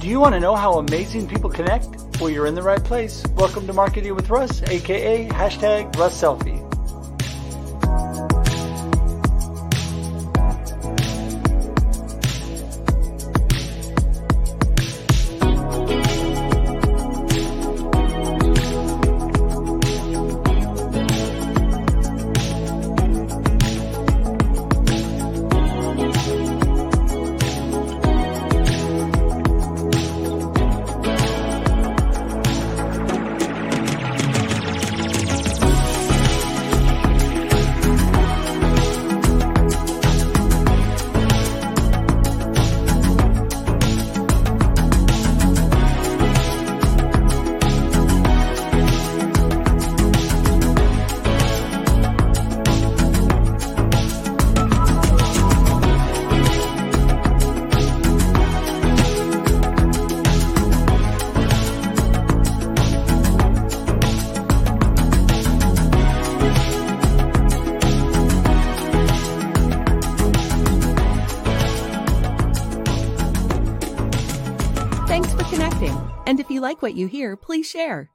Do you want to know how amazing people connect? Well, you're in the right place. Welcome to Marketing with Russ, aka hashtag Russ Selfie. Like what you hear, please share.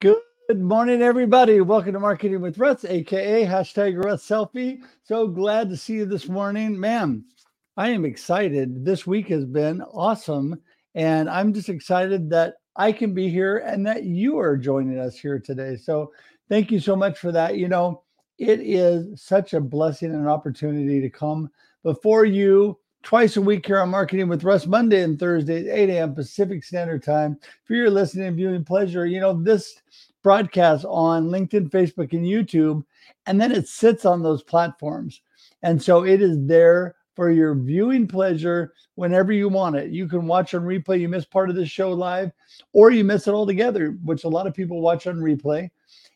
Good morning, everybody. Welcome to Marketing with Russ, aka hashtag Russ Selfie. So glad to see you this morning. Ma'am, I am excited. This week has been awesome. And I'm just excited that I can be here and that you are joining us here today. So thank you so much for that. You know, it is such a blessing and an opportunity to come before you twice a week here on Marketing with Russ, Monday and Thursday at 8 a.m. Pacific Standard Time. For your listening and viewing pleasure, you know, this broadcast on LinkedIn, Facebook, and YouTube, and then it sits on those platforms. And so it is there for your viewing pleasure whenever you want it. You can watch on replay. You miss part of the show live, or you miss it altogether, which a lot of people watch on replay.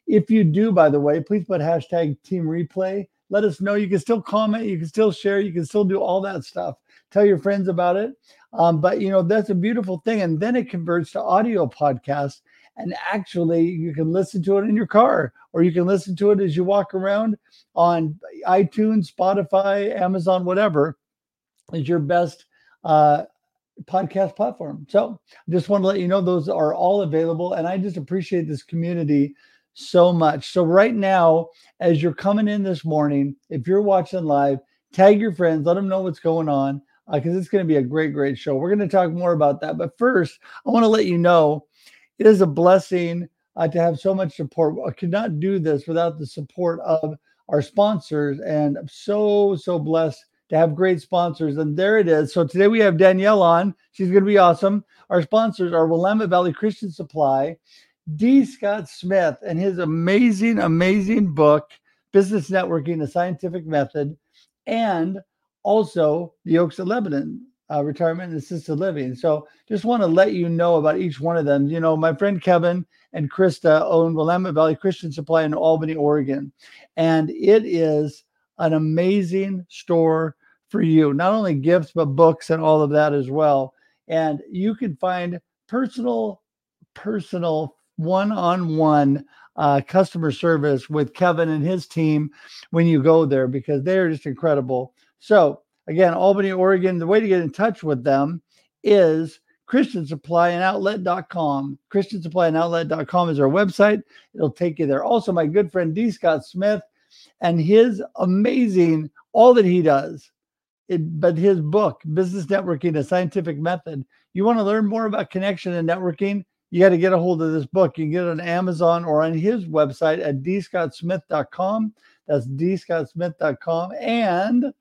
If you do, by the way, please put hashtag team replay let us know. You can still comment, you can still share, you can still do all that stuff. Tell your friends about it. Um, but you know, that's a beautiful thing. And then it converts to audio podcast. And actually, you can listen to it in your car, or you can listen to it as you walk around on iTunes, Spotify, Amazon, whatever is your best uh, podcast platform. So, just want to let you know those are all available. And I just appreciate this community so much. So, right now, as you're coming in this morning, if you're watching live, tag your friends, let them know what's going on because uh, it's going to be a great, great show. We're going to talk more about that. But first, I want to let you know it is a blessing uh, to have so much support. I could not do this without the support of our sponsors. And I'm so, so blessed to have great sponsors. And there it is. So today we have Danielle on. She's going to be awesome. Our sponsors are Willamette Valley Christian Supply D. Scott Smith and his amazing, amazing book, Business Networking, a Scientific Method, and also the Oaks of Lebanon, uh, Retirement and Assisted Living. So just want to let you know about each one of them. You know, my friend Kevin and Krista own Willamette Valley Christian Supply in Albany, Oregon. And it is an amazing store for you, not only gifts, but books and all of that as well. And you can find personal, personal one on one customer service with Kevin and his team when you go there because they're just incredible. So, again, Albany, Oregon, the way to get in touch with them is Christian Supply and Outlet.com. Christian Supply and Outlet.com is our website. It'll take you there. Also, my good friend D. Scott Smith and his amazing, all that he does, it, but his book, Business Networking, a Scientific Method. You want to learn more about connection and networking? You got to get a hold of this book. You can get it on Amazon or on his website at dscottsmith.com. That's dscottsmith.com. And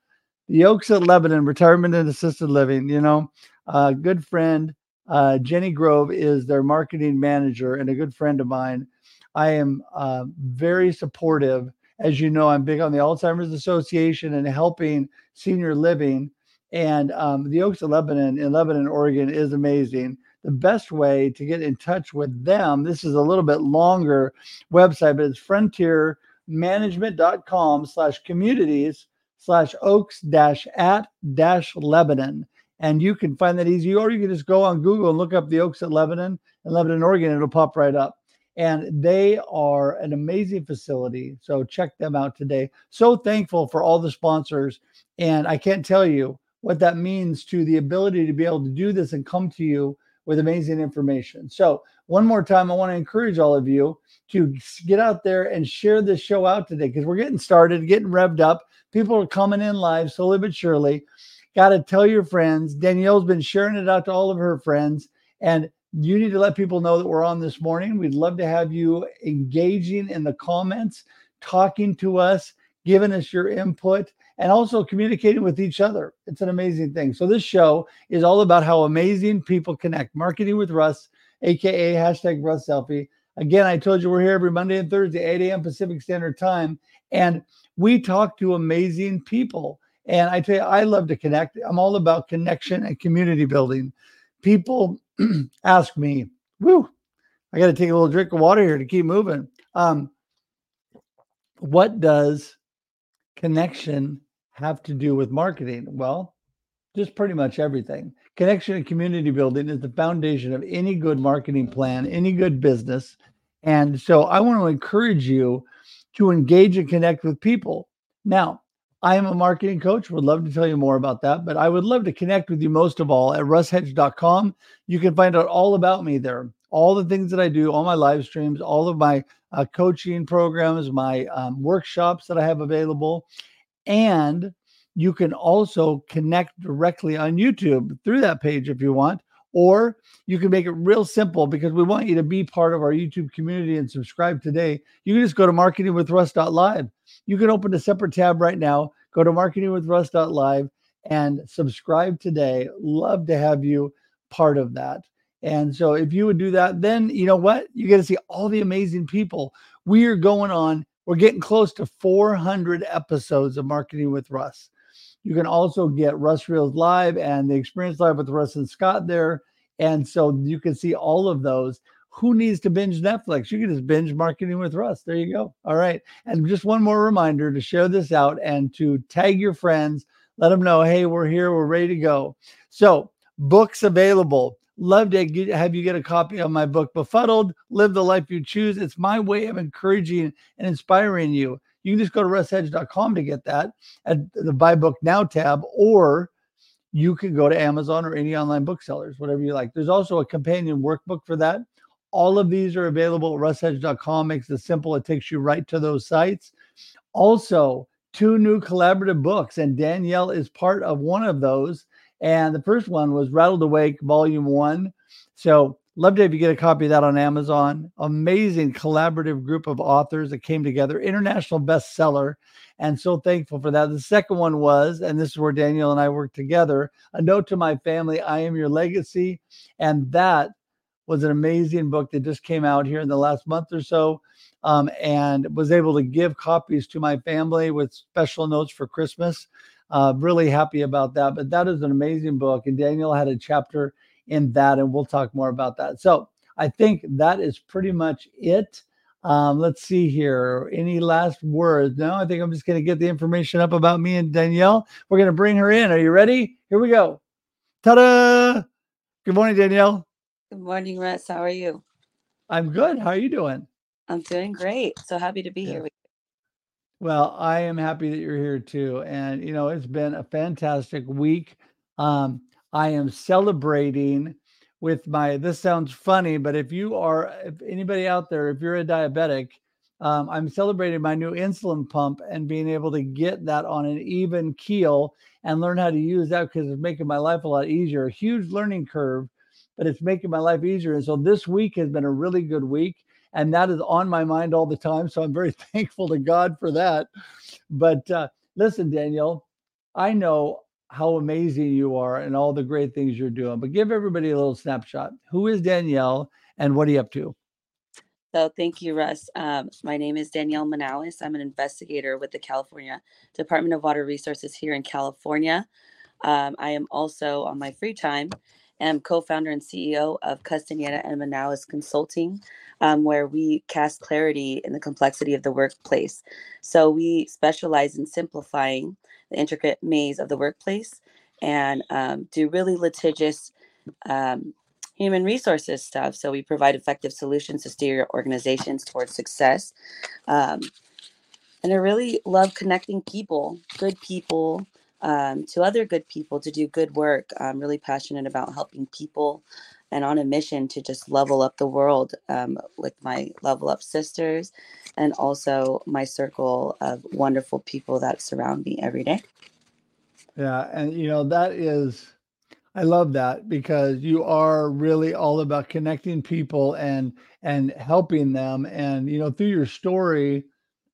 the Oaks at Lebanon, Retirement and Assisted Living. You know, a good friend, uh, Jenny Grove, is their marketing manager and a good friend of mine. I am uh, very supportive. As you know, I'm big on the Alzheimer's Association and helping senior living. And um, the Oaks of Lebanon in Lebanon, Oregon is amazing the best way to get in touch with them, this is a little bit longer website, but it's frontiermanagement.com slash communities slash oaks dash at dash Lebanon. And you can find that easy, or you can just go on Google and look up the Oaks at Lebanon in Lebanon, Oregon. It'll pop right up. and they are an amazing facility. So check them out today. So thankful for all the sponsors. And I can't tell you what that means to the ability to be able to do this and come to you with amazing information. So, one more time, I want to encourage all of you to get out there and share this show out today because we're getting started, getting revved up. People are coming in live slowly but surely. Got to tell your friends. Danielle's been sharing it out to all of her friends. And you need to let people know that we're on this morning. We'd love to have you engaging in the comments, talking to us, giving us your input, and also communicating with each other. It's an amazing thing. So, this show is all about how amazing people connect. Marketing with Russ, AKA hashtag Russ Selfie. Again, I told you we're here every Monday and Thursday, 8 a.m. Pacific Standard Time. And we talk to amazing people. And I tell you, I love to connect. I'm all about connection and community building. People ask me, woo, I got to take a little drink of water here to keep moving. Um, what does connection have to do with marketing? Well, just pretty much everything. Connection and community building is the foundation of any good marketing plan, any good business. And so I want to encourage you to engage and connect with people. Now, I am a marketing coach. Would love to tell you more about that, but I would love to connect with you most of all at russhedge.com. You can find out all about me there, all the things that I do, all my live streams, all of my uh, coaching programs, my um, workshops that I have available. And you can also connect directly on YouTube through that page if you want, or you can make it real simple because we want you to be part of our YouTube community and subscribe today. You can just go to marketingwithruss.live you can open a separate tab right now. Go to marketingwithruss.live and subscribe today. Love to have you part of that. And so if you would do that, then you know what? You get to see all the amazing people. We are going on, we're getting close to 400 episodes of Marketing with Russ. You can also get Russ Reels Live and the Experience Live with Russ and Scott there. And so you can see all of those who needs to binge Netflix? You can just binge Marketing with Russ. There you go. All right. And just one more reminder to share this out and to tag your friends. Let them know, hey, we're here. We're ready to go. So, books available. Love to have you get a copy of my book, Befuddled Live the Life You Choose. It's my way of encouraging and inspiring you. You can just go to russhedge.com to get that at the Buy Book Now tab, or you can go to Amazon or any online booksellers, whatever you like. There's also a companion workbook for that all of these are available at russhedge.com. Makes it simple. It takes you right to those sites. Also, two new collaborative books, and Danielle is part of one of those. And the first one was Rattled Awake, Volume One. So, love to have you get a copy of that on Amazon. Amazing collaborative group of authors that came together, international bestseller. And so thankful for that. The second one was, and this is where Daniel and I worked together, A Note to My Family, I Am Your Legacy. And that was an amazing book that just came out here in the last month or so um, and was able to give copies to my family with special notes for Christmas. Uh, really happy about that. But that is an amazing book. And Daniel had a chapter in that, and we'll talk more about that. So I think that is pretty much it. Um, let's see here. Any last words? No, I think I'm just going to get the information up about me and Danielle. We're going to bring her in. Are you ready? Here we go. Ta da! Good morning, Danielle. Good morning, Russ. How are you? I'm good. How are you doing? I'm doing great. So happy to be Yeah. here with Well, I am happy that you're here too. And, you know, it's been a fantastic week. Um, I am celebrating with my, this sounds funny, but if you are, if anybody out there, if you're a diabetic, um, I'm celebrating my new insulin pump and being able to get that on an even keel and learn how to use that because it's making my life a lot easier. A Huge learning curve, but it's making my life easier. And so this week has been a really good week. And that is on my mind all the time. So I'm very thankful to God for that. But uh, listen, Danielle, I know how amazing you are and all the great things you're doing, but give everybody a little snapshot. Who is Danielle and what are you up to? So thank you, Russ. Um, my name is Danielle Manaois. I'm an investigator with the California Department of Water Resources here in California. Um, I am also on my free time am co-founder and CEO of Castaneda and Manaois Consulting, um, where we cast clarity in the complexity of the workplace. So we specialize in simplifying the intricate maze of the workplace and um, do really litigious um, human resources stuff. So we provide effective solutions to steer your organizations towards success. Um, and I really love connecting people, good people, um, to other good people to do good work. I'm really passionate about helping people and on a mission to just level up the world um, with my level up sisters and also my circle of wonderful people that surround me every day. Yeah. And, you know, that is I love that because you are really all about connecting people and and helping them. And you know, through your story,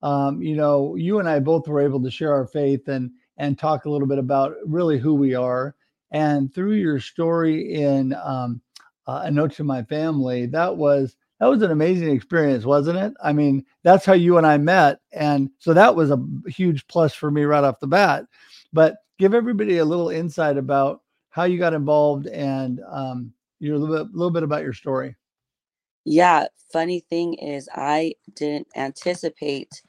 um, you know, you and I both were able to share our faith and and talk a little bit about really who we are. And through your story in um, uh, a note to my family, that was that was an amazing experience, wasn't it? I mean, that's how you and I met, and so that was a huge plus for me right off the bat. But give everybody a little insight about how you got involved and um, you know, a little bit, little bit about your story. Yeah, funny thing is, I didn't anticipate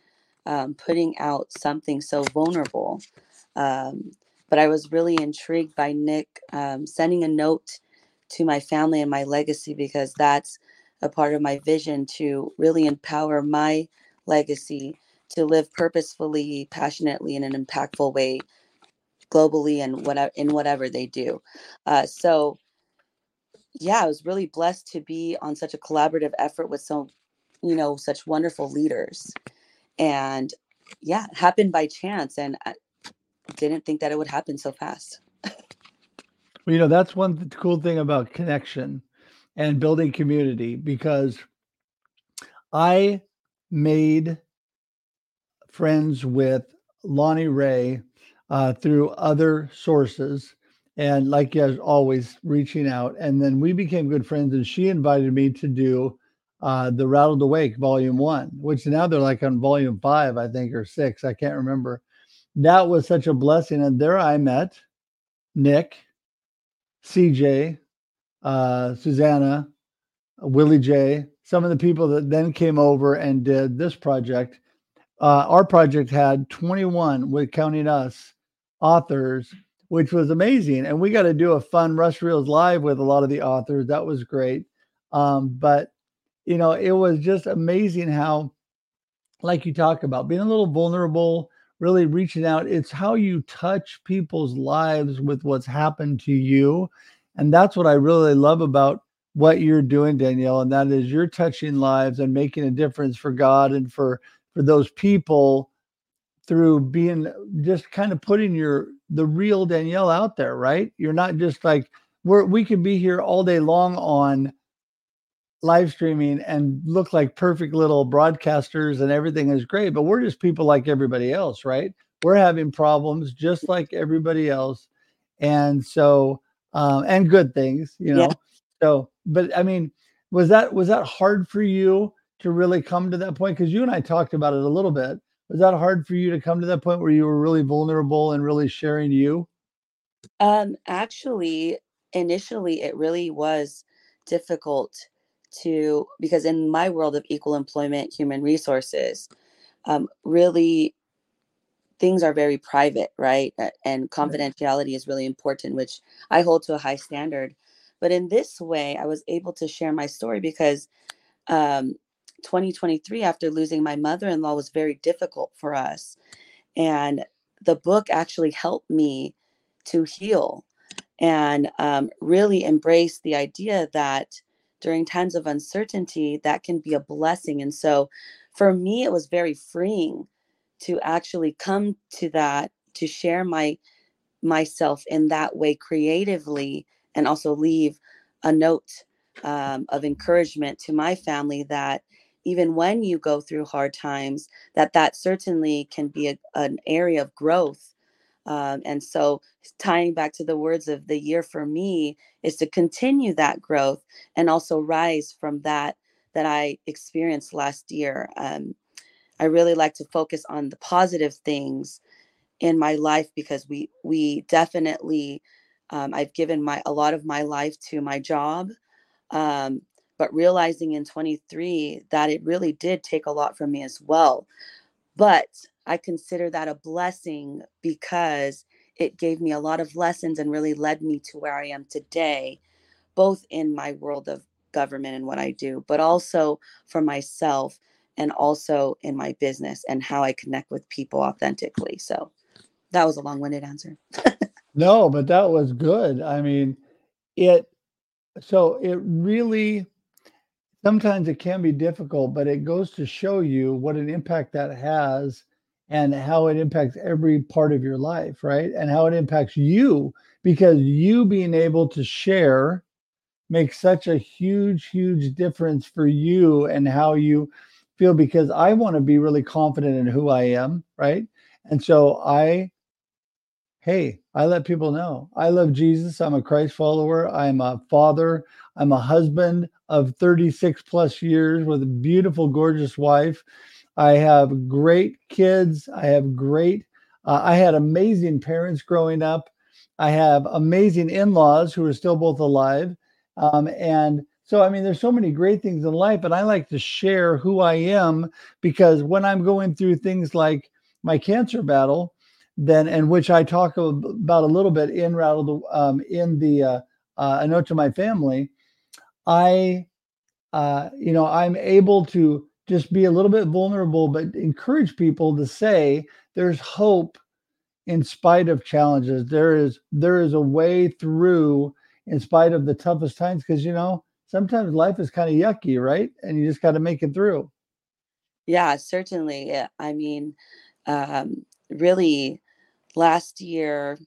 um, putting out something so vulnerable. Um, but I was really intrigued by Nick um, sending a note to my family and my legacy because that's a part of my vision to really empower my legacy to live purposefully, passionately, in an impactful way globally and whatever in whatever they do. Uh, so yeah, I was really blessed to be on such a collaborative effort with so, you know, such wonderful leaders. And yeah, happened by chance. And I didn't think that it would happen so fast. well, you know, that's one cool thing about connection and building community because I made friends with Lonnie Ray uh, through other sources and like as always reaching out and then we became good friends and she invited me to do uh, the rattled awake volume one which now they're like on volume five i think or six i can't remember that was such a blessing and there i met nick cj uh, susanna willie j some of the people that then came over and did this project uh, our project had 21 with counting us authors, which was amazing. And we got to do a fun Russ Reels live with a lot of the authors. That was great. Um, but you know, it was just amazing how, like you talk about, being a little vulnerable, really reaching out. It's how you touch people's lives with what's happened to you. And that's what I really love about what you're doing, Danielle. And that is you're touching lives and making a difference for God and for for those people through being just kind of putting your the real Danielle out there, right? You're not just like we're we could be here all day long on live streaming and look like perfect little broadcasters and everything is great, but we're just people like everybody else, right? We're having problems just like everybody else. And so um and good things, you know. Yeah. So, but I mean, was that was that hard for you to really come to that point because you and I talked about it a little bit was that hard for you to come to that point where you were really vulnerable and really sharing you? Um, actually, initially, it really was difficult to because in my world of equal employment, human resources, um, really things are very private, right? And confidentiality is really important, which I hold to a high standard. But in this way, I was able to share my story because um, 2023 after losing my mother-in-law was very difficult for us and the book actually helped me to heal and um, really embrace the idea that during times of uncertainty that can be a blessing. And so for me it was very freeing to actually come to that to share my myself in that way creatively and also leave a note um, of encouragement to my family that even when you go through hard times that that certainly can be a, an area of growth um, and so tying back to the words of the year for me is to continue that growth and also rise from that that i experienced last year um, i really like to focus on the positive things in my life because we we definitely um, i've given my a lot of my life to my job um, but realizing in 23 that it really did take a lot from me as well. But I consider that a blessing because it gave me a lot of lessons and really led me to where I am today. both in my world of government and what I do, but also for myself and also in my business and how I connect with people authentically. So that was a long winded answer. no, but that was good. I mean, it, so it really, sometimes it can be difficult, but it goes to show you what an impact that has and how it impacts every part of your life, right? And how it impacts you because you being able to share makes such a huge, huge difference for you and how you feel because I want to be really confident in who I am, right? And so I, hey, I let people know I love Jesus. I'm a Christ follower. I'm a father. I'm a husband of 36 plus years with a beautiful, gorgeous wife. I have great kids. I have great, uh, I had amazing parents growing up. I have amazing in laws who are still both alive. Um, and so, I mean, there's so many great things in life, and I like to share who I am because when I'm going through things like my cancer battle, then and which I talk about a little bit in rattle um, in the uh, uh, a note to my family, I, uh, you know, I'm able to just be a little bit vulnerable, but encourage people to say there's hope in spite of challenges. There is there is a way through in spite of the toughest times because you know sometimes life is kind of yucky, right? And you just got to make it through. Yeah, certainly. I mean, um, really, last year,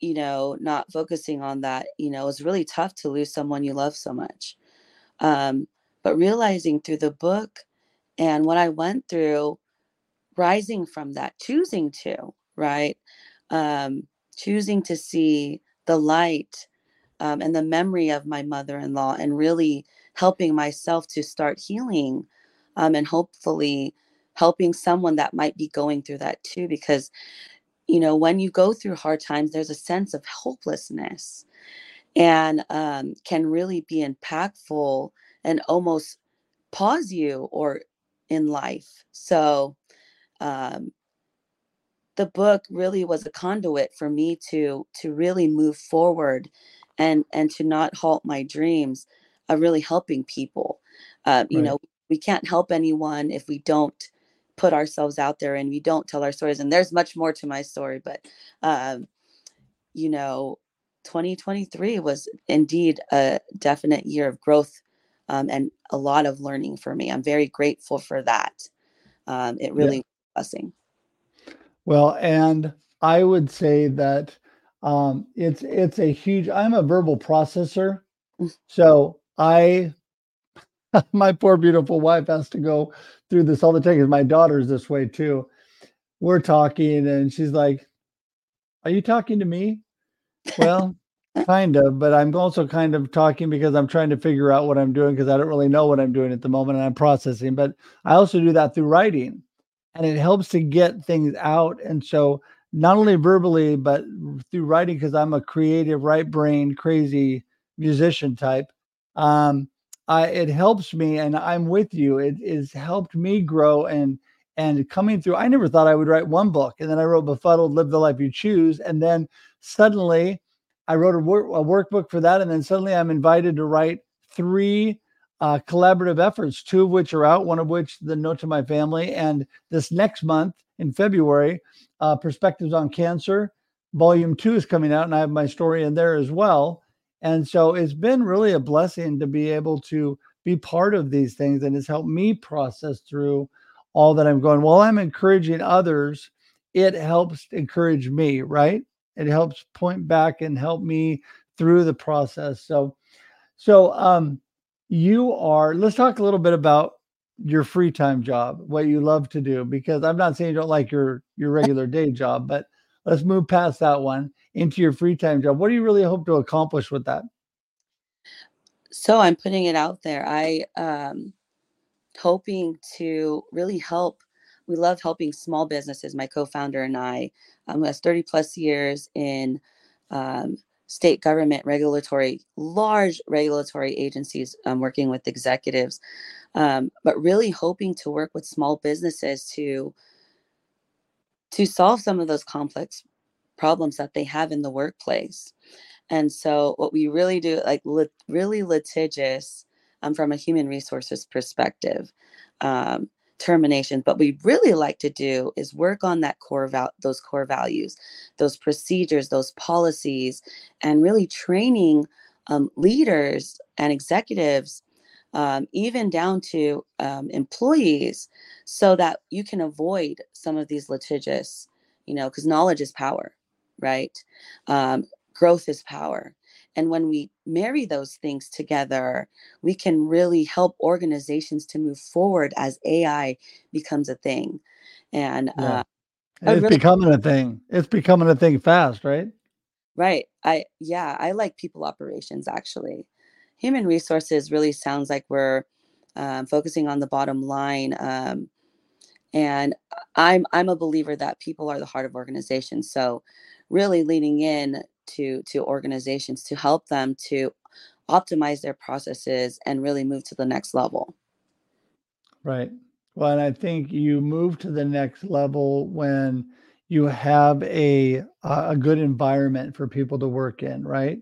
you know, not focusing on that, you know, it was really tough to lose someone you love so much. Um, but realizing through the book and what I went through, rising from that, choosing to, right? Um, choosing to see the light um, and the memory of my mother-in-law and really helping myself to start healing um, and hopefully helping someone that might be going through that too because you know when you go through hard times there's a sense of hopelessness and um, can really be impactful and almost pause you or in life so um, the book really was a conduit for me to to really move forward and and to not halt my dreams of really helping people uh, you right. know we can't help anyone if we don't put ourselves out there and we don't tell our stories and there's much more to my story but um, you know 2023 was indeed a definite year of growth um, and a lot of learning for me i'm very grateful for that um, it really yeah. was a blessing well, and I would say that um, it's it's a huge. I'm a verbal processor, mm. so I, my poor beautiful wife has to go through this all the time because my daughter's this way too. We're talking, and she's like, "Are you talking to me?" Well, kind of, but I'm also kind of talking because I'm trying to figure out what I'm doing because I don't really know what I'm doing at the moment, and I'm processing. But I also do that through writing and it helps to get things out. And so, not only verbally, but through writing, because I'm a creative, right brain, crazy musician type. Um, I, it helps me, and I'm with you. It has helped me grow and and coming through. I never thought I would write one book, and then I wrote Befuddled, Live the Life You Choose, and then suddenly I wrote a, a workbook for that, and then suddenly I'm invited to write three uh, collaborative efforts, two of which are out, one of which the note to my family. And this next month in February, uh, Perspectives on Cancer, volume two is coming out, and I have my story in there as well. And so it's been really a blessing to be able to be part of these things, and it's helped me process through all that I'm going. While I'm encouraging others, it helps encourage me, right? It helps point back and help me through the process. So, so um, you are let's talk a little bit about your free time job what you love to do because i'm not saying you don't like your your regular day job but let's move past that one into your free time job. What do you really hope to accomplish with that? So i'm putting it out there. I um hoping to really help we love helping small businesses my co-founder and i um, who has 30 plus years in um, state government regulatory, large regulatory agencies um, working with executives, um, but really hoping to work with small businesses to to solve some of those complex problems that they have in the workplace. And so, what we really do, like li- really litigious um, from a human resources perspective, um, termination. But we really like to do is work on that core val- those core values, those procedures, those policies, and really training um, leaders and executives, um, even down to um, employees, so that you can avoid some of these litigious, you know, because knowledge is power, right? Um, growth is power. And when we marry those things together, we can really help organizations to move forward as AI becomes a thing. And Yeah. uh, it's really, becoming a thing. It's becoming a thing fast, right? right. I, yeah, I like people operations actually. Human resources really sounds like we're um, focusing on the bottom line. Um, and I'm I'm a believer that people are the heart of organizations. So really leaning in to to organizations to help them to optimize their processes and really move to the next level. Right. Well, and I think you move to the next level when you have a a good environment for people to work in, right?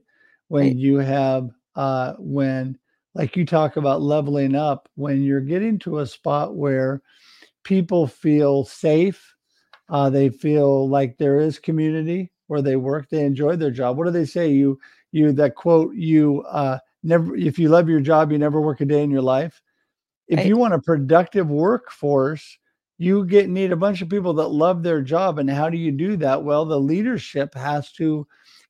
When Right. you have uh when like you talk about leveling up, when you're getting to a spot where people feel safe, uh, they feel like there is community where they work, they enjoy their job. What do they say? You you that quote you uh never if you love your job, you never work a day in your life if Right. you want a productive workforce, you get need a bunch of people that love their job. And how do you do that? Well, the leadership has to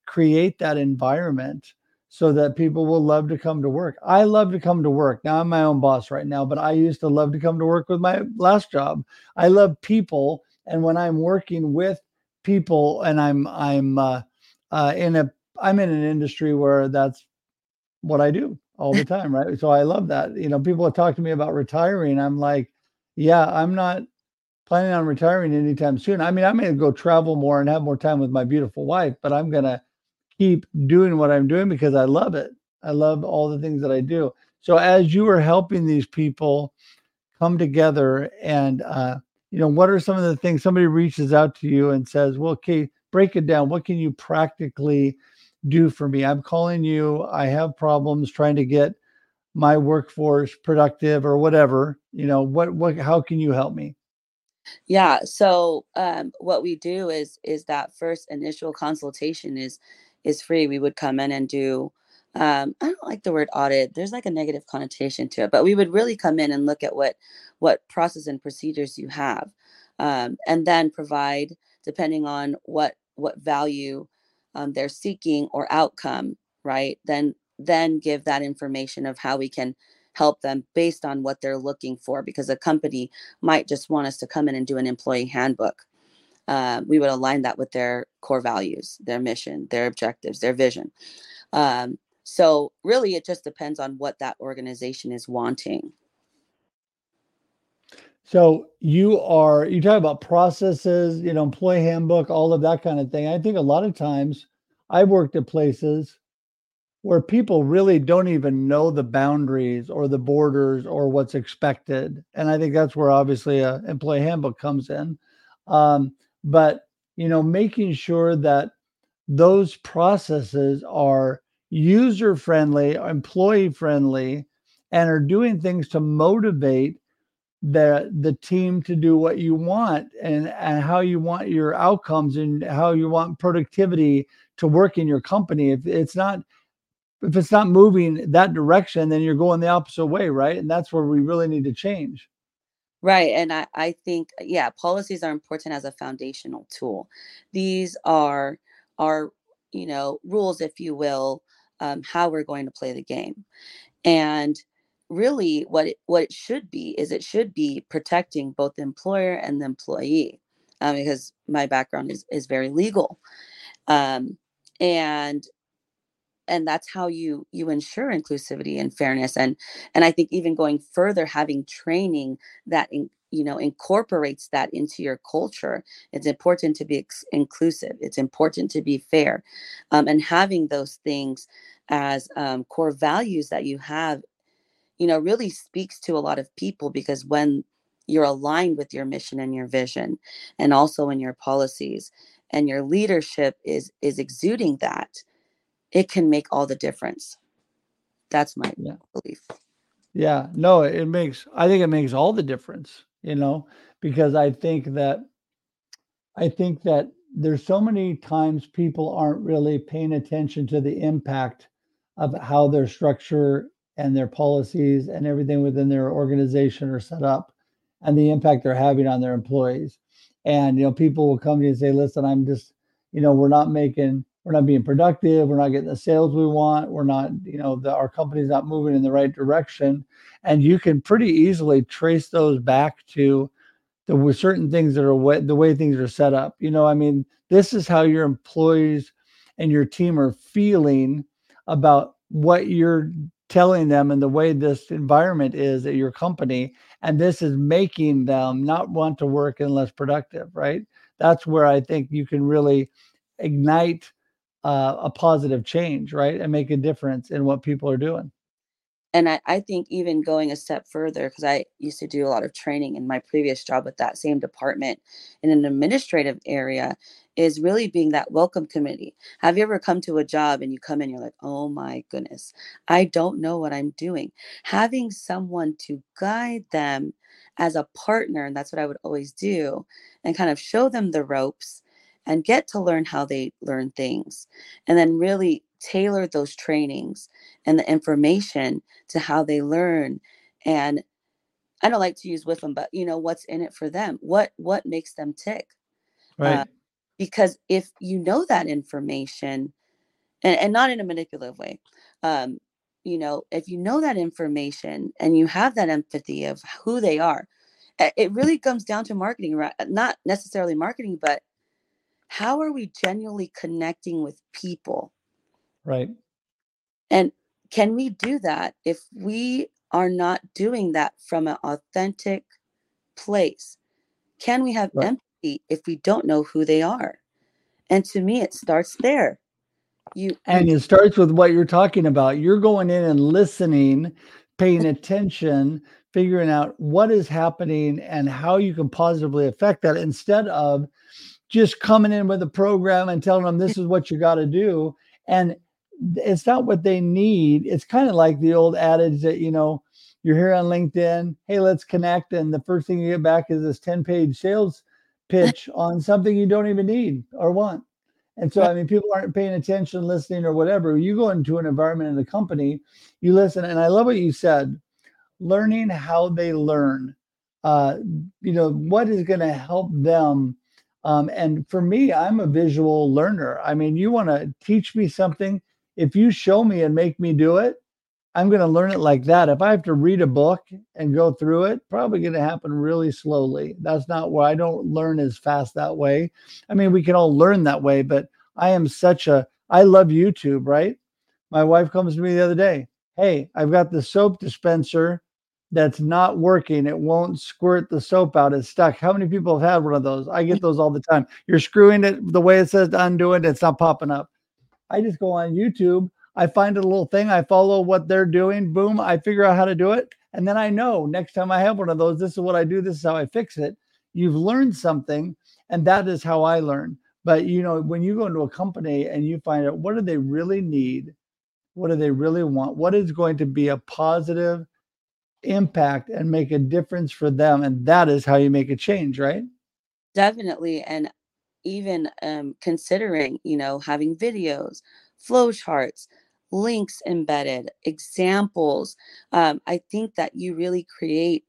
create that environment so that people will love to come to work. I love to come to work. Now I'm my own boss right now, but I used to love to come to work with my last job. I love people, and when I'm working with people, and I'm I'm uh, uh, in a I'm in an industry where that's what I do all the time, right? So I love that. You know, people have talked to me about retiring. I'm like, yeah, I'm not planning on retiring anytime soon. I mean, going to go travel more and have more time with my beautiful wife, but I'm going to keep doing what I'm doing because I love it. I love all the things that I do. So as you are helping these people come together and uh, you know, what are some of the things somebody reaches out to you and says, "Well, okay, break it down. What can you practically do for me? I'm calling you. I have problems trying to get my workforce productive or whatever. You know, what what how can you help me?" Yeah. So um, what we do is is that first initial consultation is is free. We would come in and do. Um, I don't like the word audit. There's like a negative connotation to it, but we would really come in and look at what what process and procedures you have, um, and then provide depending on what what value um, they're seeking or outcome. Right. Then then give that information of how we can help them based on what they're looking for because a company might just want us to come in and do an employee handbook. Uh, we would align that with their core values, their mission, their objectives, their vision. Um, so really, it just depends on what that organization is wanting. So you are you talk about processes, you know, employee handbook, all of that kind of thing. I think a lot of times I've worked at places where people really don't even know the boundaries or the borders or what's expected. And I think that's where obviously a employee handbook comes in. Um, but you know, making sure that those processes are user friendly, employee friendly, and are doing things to motivate the the team to do what you want and and how you want your outcomes and how you want productivity to work in your company. If it's not if it's not moving that direction, then you're going the opposite way, right? And that's where we really need to change. Right. And I, I think, yeah, policies are important as a foundational tool. These are are, you know, rules, if you will, um, how we're going to play the game. And really what it, what it should be is it should be protecting both the employer and the employee. Um, because my background is is very legal. Um, and and that's how you you ensure inclusivity and fairness and and i think even going further having training that in, you know incorporates that into your culture it's important to be ex- inclusive it's important to be fair um, and having those things as um, core values that you have you know really speaks to a lot of people because when you're aligned with your mission and your vision and also in your policies and your leadership is is exuding that it can make all the difference. That's my Yeah. belief. Yeah, no, it makes I think it makes all the difference, you know, because I think that I think that there's so many times people aren't really paying attention to the impact of how their structure and their policies and everything within their organization are set up and the impact they're having on their employees. And you know, people will come to you and say, "Listen, I'm just, you know, we're not making we're not being productive, we're not getting the sales we want, we're not, you know, the, our company's not moving in the right direction." And you can pretty easily trace those back to the certain things that are way, the way things are set up. You know, I mean, this is how your employees and your team are feeling about what you're telling them and the way this environment is at your company and this is making them not want to work and less productive right? That's where i think you can really ignite uh, a positive change right? And make a difference in what people are doing. And I, I think even going a step further because i used to do a lot of training in my previous job with that same department in an administrative area is really being that welcome committee. Have you ever come to a job and you come in you're like oh my goodness i don't know what i'm doing. Having someone to guide them as a partner and that's what i would always do and kind of show them the ropes and get to learn how they learn things and then really tailor those trainings and the information to how they learn and i don't like to use with them but you know what's in it for them? What what makes them tick? Right. uh, because if you know that information and, and not in a manipulative way um, you know if you know that information and you have that empathy of who they are it really comes down to marketing right not necessarily marketing but how are we genuinely connecting with people? Right. And can we do that if we are not doing that from an authentic place? Can we have right. empathy if we don't know who they are. And to me it starts there. You and it starts with what you're talking about. You're going in and listening paying attention figuring out what is happening and how you can positively affect that instead of just coming in with a program and telling them this is what you got to do. And it's not what they need. It's kind of like the old adage that you know you're here on linkedin hey let's connect and the first thing you get back is this 10 page sales pitch on something you don't even need or want. And so i mean people aren't paying attention listening or whatever. You go into an environment in a company you listen. And i love what you said learning how they learn uh, you know what is going to help them um, and for me i'm a visual learner. I mean you want to teach me something if you show me and make me do it i'm going to learn it like that if i have to read a book and go through it probably going to happen really slowly that's not where i don't learn as fast that way i mean we can all learn that way but i am such a i love youtube right my wife comes to me the other day hey i've got the soap dispenser that's not working. It won't squirt the soap out. It's stuck. How many people have had one of those? I get those all the time. You're screwing it the way it says to undo it. It's not popping up. I just go on YouTube. I find a little thing. I follow what they're doing. Boom. I figure out how to do it. And then I know next time I have one of those, this is what I do. This is how I fix it. You've learned something. And that is how I learn. But you know, when you go into a company and you find out what do they really need? What do they really want? What is going to be a positive impact and make a difference for them and that is how you make a change right definitely and even um, considering you know having videos flow charts links embedded examples um, i think that you really create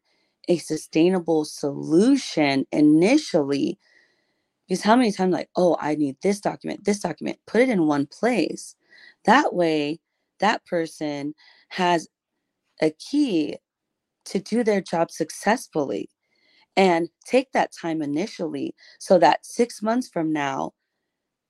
a sustainable solution initially because how many times like oh i need this document this document put it in one place. That way that person has a key to do their job successfully and take that time initially so that 6 months from now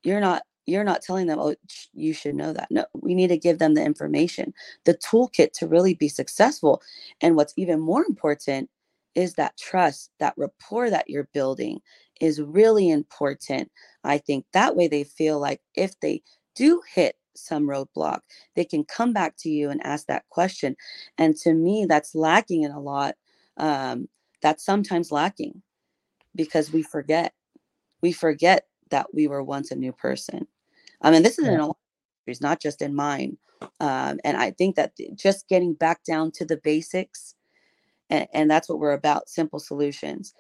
you're not you're not telling them oh you should know that. No we need to give them the information the toolkit to really be successful. And what's even more important is that trust that rapport that you're building is really important. I think that way they feel like if they do hit some roadblock they can come back to you and ask that question. And to me that's lacking in a lot um, that's sometimes lacking because we forget we forget that we were once a new person i mean this isn't countries, not just in mine. Um, and I think that just getting back down to the basics, and, and that's what we're about simple solutions.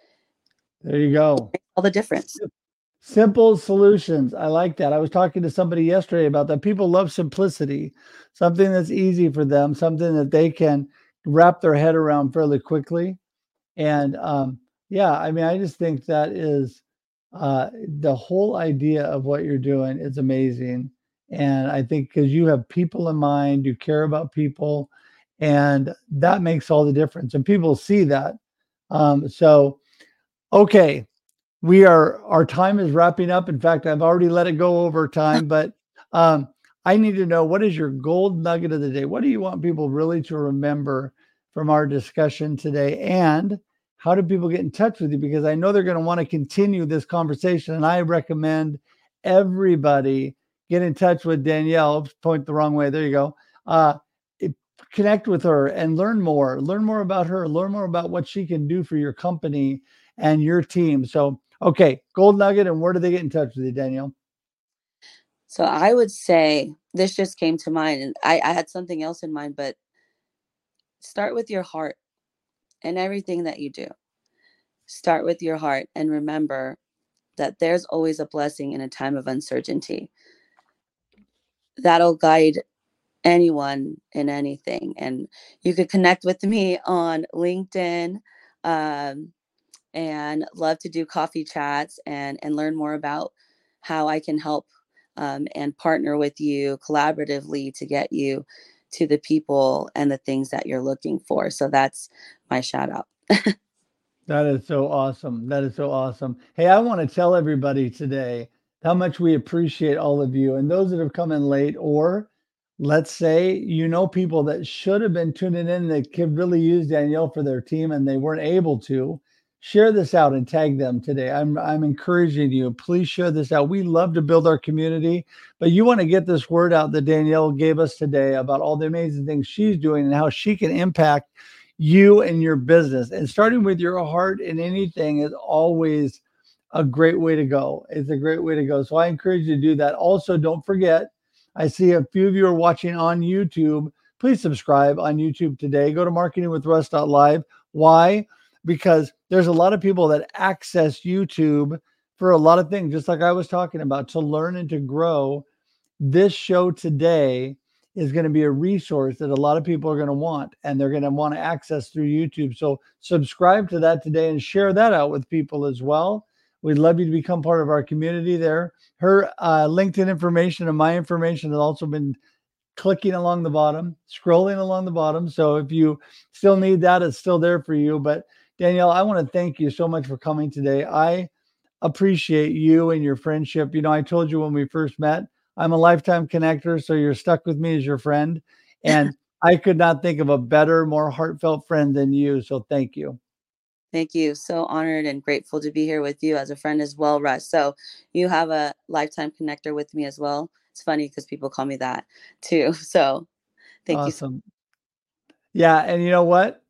There you go. All the difference. Simple solutions. I like that. I was talking to somebody yesterday about that. People love simplicity, something that's easy for them, something that they can wrap their head around fairly quickly. And um, yeah, I mean, I just think that is uh, the whole idea of what you're doing is amazing. And I think because you have people in mind, you care about people, and that makes all the difference. And people see that. Um, so, okay, we are our time is wrapping up. In fact, I've already let it go over time, but um, I need to know what is your gold nugget of the day? What do you want people really to remember from our discussion today? And how do people get in touch with you? Because I know they're going to want to continue this conversation. And I recommend everybody get in touch with Danielle. Point the wrong way. There you go. Uh, connect with her and learn more. Learn more about her. Learn more about what she can do for your company and your team. So, okay, Gold Nugget. And where do they get in touch with you, Danielle? So I would say this just came to mind, and I, I had something else in mind, but start with your heart in everything that you do. Start with your heart and remember that there's always a blessing in a time of uncertainty. That'll guide anyone in anything. And you could connect with me on LinkedIn um, and love to do coffee chats and, and learn more about how I can help um, and partner with you collaboratively to get you to the people and the things that you're looking for. So that's my shout out. that is so awesome. That is so awesome. Hey, I want to tell everybody today how much we appreciate all of you and those that have come in late, or let's say you know people that should have been tuning in that could really use Danielle for their team and they weren't able to share this out and tag them today. I'm I'm encouraging you. Please share this out. We love to build our community, but you want to get this word out that Danielle gave us today about all the amazing things she's doing and how she can impact you and your business. And starting with your heart in anything is always a great way to go. It's a great way to go. So I encourage you to do that. Also, don't forget, I see a few of you are watching on YouTube. Please subscribe on YouTube today. Go to marketingwithruss.live. Why? Because there's a lot of people that access YouTube for a lot of things, just like I was talking about, to learn and to grow. This show today is going to be a resource that a lot of people are going to want and they're going to want to access through YouTube. So subscribe to that today and share that out with people as well. We'd love you to become part of our community there. Her uh, LinkedIn information and my information has also been clicking along the bottom, scrolling along the bottom. So if you still need that, it's still there for you. But Danielle, I want to thank you so much for coming today. I appreciate you and your friendship. You know, I told you when we first met, I'm a lifetime connector, so you're stuck with me as your friend. And I could not think of a better, more heartfelt friend than you. So thank you. Thank you. So honored and grateful to be here with you as a friend as well, Russ. So you have a lifetime connector with me as well. It's funny because people call me that too. So thank awesome. you. So- yeah. And you know what?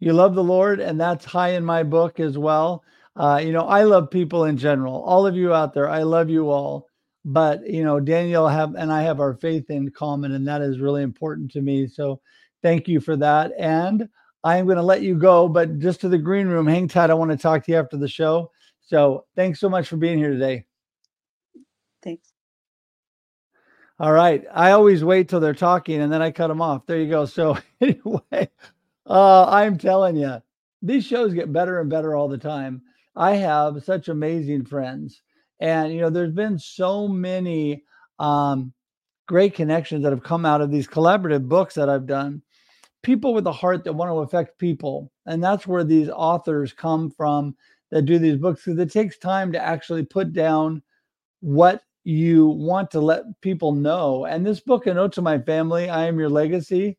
You love the Lord, and that's high in my book as well. Uh, you know, I love people in general. All of you out there, I love you all. But you know, Daniel have and I have our faith in common, and that is really important to me. So, thank you for that. And I am going to let you go, but just to the green room, hang tight. I want to talk to you after the show. So, thanks so much for being here today. Thanks. All right. I always wait till they're talking and then I cut them off. There you go. So, anyway, uh, I'm telling you, these shows get better and better all the time. I have such amazing friends. And, you know, there's been so many um, great connections that have come out of these collaborative books that I've done. People with a heart that want to affect people. And that's where these authors come from that do these books because it takes time to actually put down what you want to let people know. And this book, A Note to My Family, I Am Your Legacy,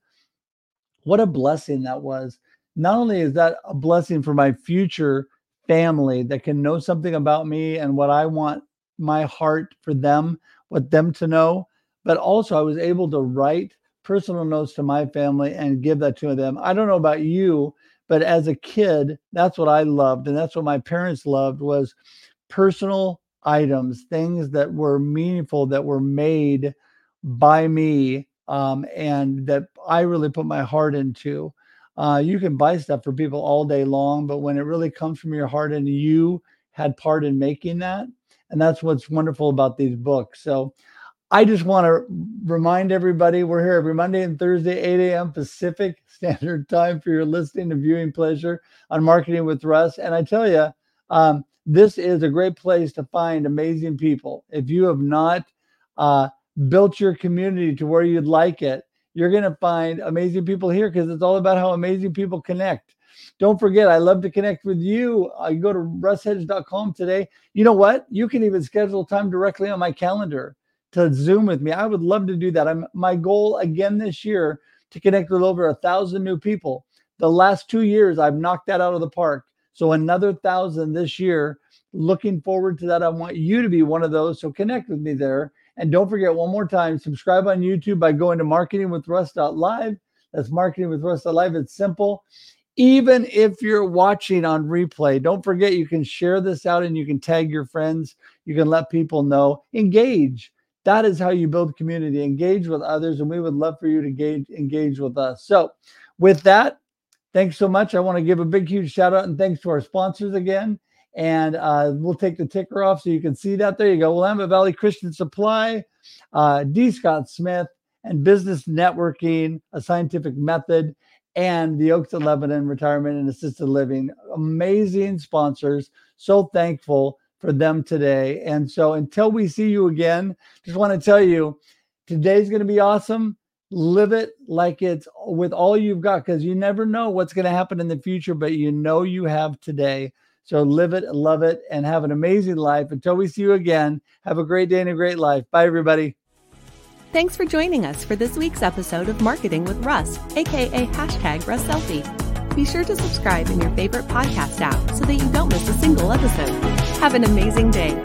what a blessing that was. Not only is that a blessing for my future family that can know something about me and what I want my heart for them, what them to know, but also I was able to write personal notes to my family and give that to them. I don't know about you, but as a kid, that's what I loved and that's what my parents loved was personal items, things that were meaningful that were made by me um, and that I really put my heart into. Uh, you can buy stuff for people all day long, but when it really comes from your heart and you had part in making that, and that's what's wonderful about these books. So I just want to remind everybody we're here every Monday and Thursday, 8 a.m. Pacific Standard Time for your listening and viewing pleasure on Marketing with Russ. And I tell you, um, this is a great place to find amazing people. If you have not uh, built your community to where you'd like it, you're going to find amazing people here because it's all about how amazing people connect. Don't forget, I love to connect with you. I go to russhedge.com today. You know what? You can even schedule time directly on my calendar to Zoom with me. I would love to do that. I'm my goal again this year to connect with over a thousand new people. The last two years, I've knocked that out of the park. So another thousand this year. Looking forward to that. I want you to be one of those. So connect with me there. And don't forget one more time, subscribe on YouTube by going to marketingwithruss.live. That's marketingwithruss.live. It's simple. Even if you're watching on replay, don't forget you can share this out and you can tag your friends. You can let people know. Engage. That is how you build community. Engage with others, and we would love for you to engage, engage with us. So, with that, thanks so much. I want to give a big, huge shout out and thanks to our sponsors again. And uh, we'll take the ticker off so you can see that. There you go. Willamette Valley Christian Supply, uh, D. Scott Smith, and Business Networking, a scientific method, and the Oaks of Lebanon Retirement and Assisted Living. Amazing sponsors. So thankful for them today. And so until we see you again, just want to tell you today's going to be awesome. Live it like it's with all you've got because you never know what's going to happen in the future, but you know you have today. So live it, love it, and have an amazing life. Until we see you again, have a great day and a great life. Bye, everybody. Thanks for joining us for this week's episode of Marketing with Russ, aka hashtag Russ Selfie. Be sure to subscribe in your favorite podcast app so that you don't miss a single episode. Have an amazing day.